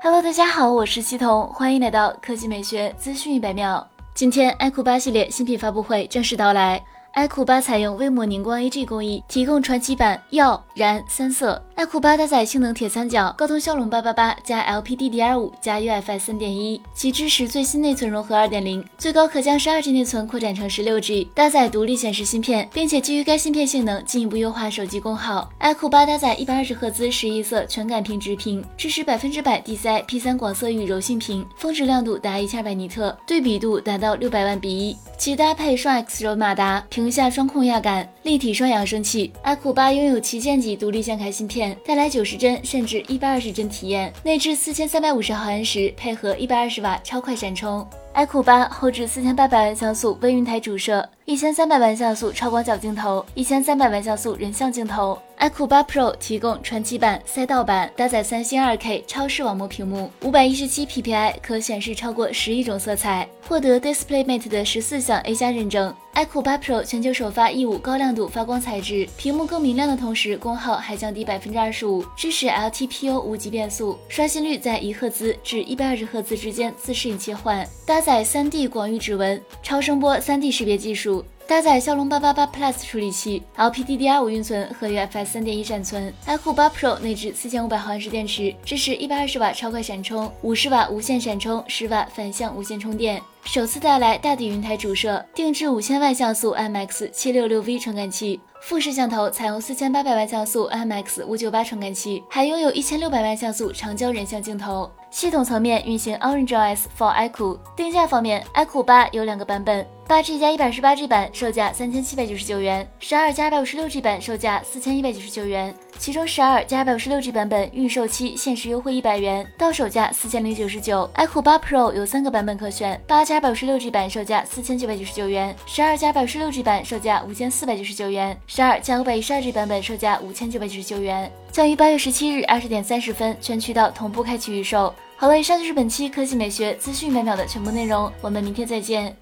Hello，大家好，我是西彤，欢迎来到科技美学资讯一百秒。今天 iQOO 八系列新品发布会正式到来。iQOO 八采用微膜凝光 AG 工艺，提供传奇版耀、燃三色。iQOO 八搭载性能铁三角，高通骁龙八八八加 LPDDR5 加 UFS 三点一，其支持最新内存融合二点零，最高可将十二 G 内存扩展成十六 G，搭载独立显示芯片，并且基于该芯片性能进一步优化手机功耗。iQOO 八搭载一百二十赫兹十一色全感屏直屏，支持百分之百 DCI P 三广色域柔性屏，峰值亮度达一千二百尼特，对比度达到六百万比一。其搭配双 X 轴马达，屏下双控压感，立体双扬声器。iQOO 八拥有旗舰级独立显卡芯片，带来九十帧甚至一百二十帧体验。内置四千三百五十毫安时，配合一百二十瓦超快闪充。iQOO 八后置四千八百万像素微云台主摄，一千三百万像素超广角镜头，一千三百万像素人像镜头。iQOO 八 Pro 提供传奇版、赛道版，搭载三星二 K 超视网膜屏幕，五百一十七 PPI 可显示超过十亿种色彩，获得 DisplayMate 的十四项 A 加认证。iQOO 八 Pro 全球首发 E 五高亮度发光材质，屏幕更明亮的同时，功耗还降低百分之二十五，支持 LTPO 无极变速，刷新率在一赫兹至一百二十赫兹之间自适应切换，搭载三 D 广域指纹、超声波三 D 识别技术。搭载骁龙八八八 Plus 处理器，LPDDR5 运存和 UFS 三点一闪存。iQOO 八 Pro 内置四千五百毫安时电池，支持一百二十瓦超快闪充、五十瓦无线闪充、十瓦反向无线充电。首次带来大底云台主摄，定制五千万像素 IMX 七六六 V 传感器。副摄像头采用四千八百万像素 IMX 五九八传感器，还拥有一千六百万像素长焦人像镜头。系统层面运行 Orange OS for iQOO。定价方面，iQOO 八有两个版本。八 G 加一百十八 G 版售价三千七百九十九元，十二加二百五十六 G 版售价四千一百九十九元。其中十二加二百五十六 G 版本预售期限时优惠一百元，到手价四千零九十九。iQOO 八 Pro 有三个版本可选，八加二百五十六 G 版售价四千九百九十九元，十二加二百五十六 G 版售价五千四百九十九元，十二加五百一十二 G 版本售价五千九百九十九元。将于八月十七日二十点三十分全渠道同步开启预售。好了，以上就是本期科技美学资讯每秒的全部内容，我们明天再见。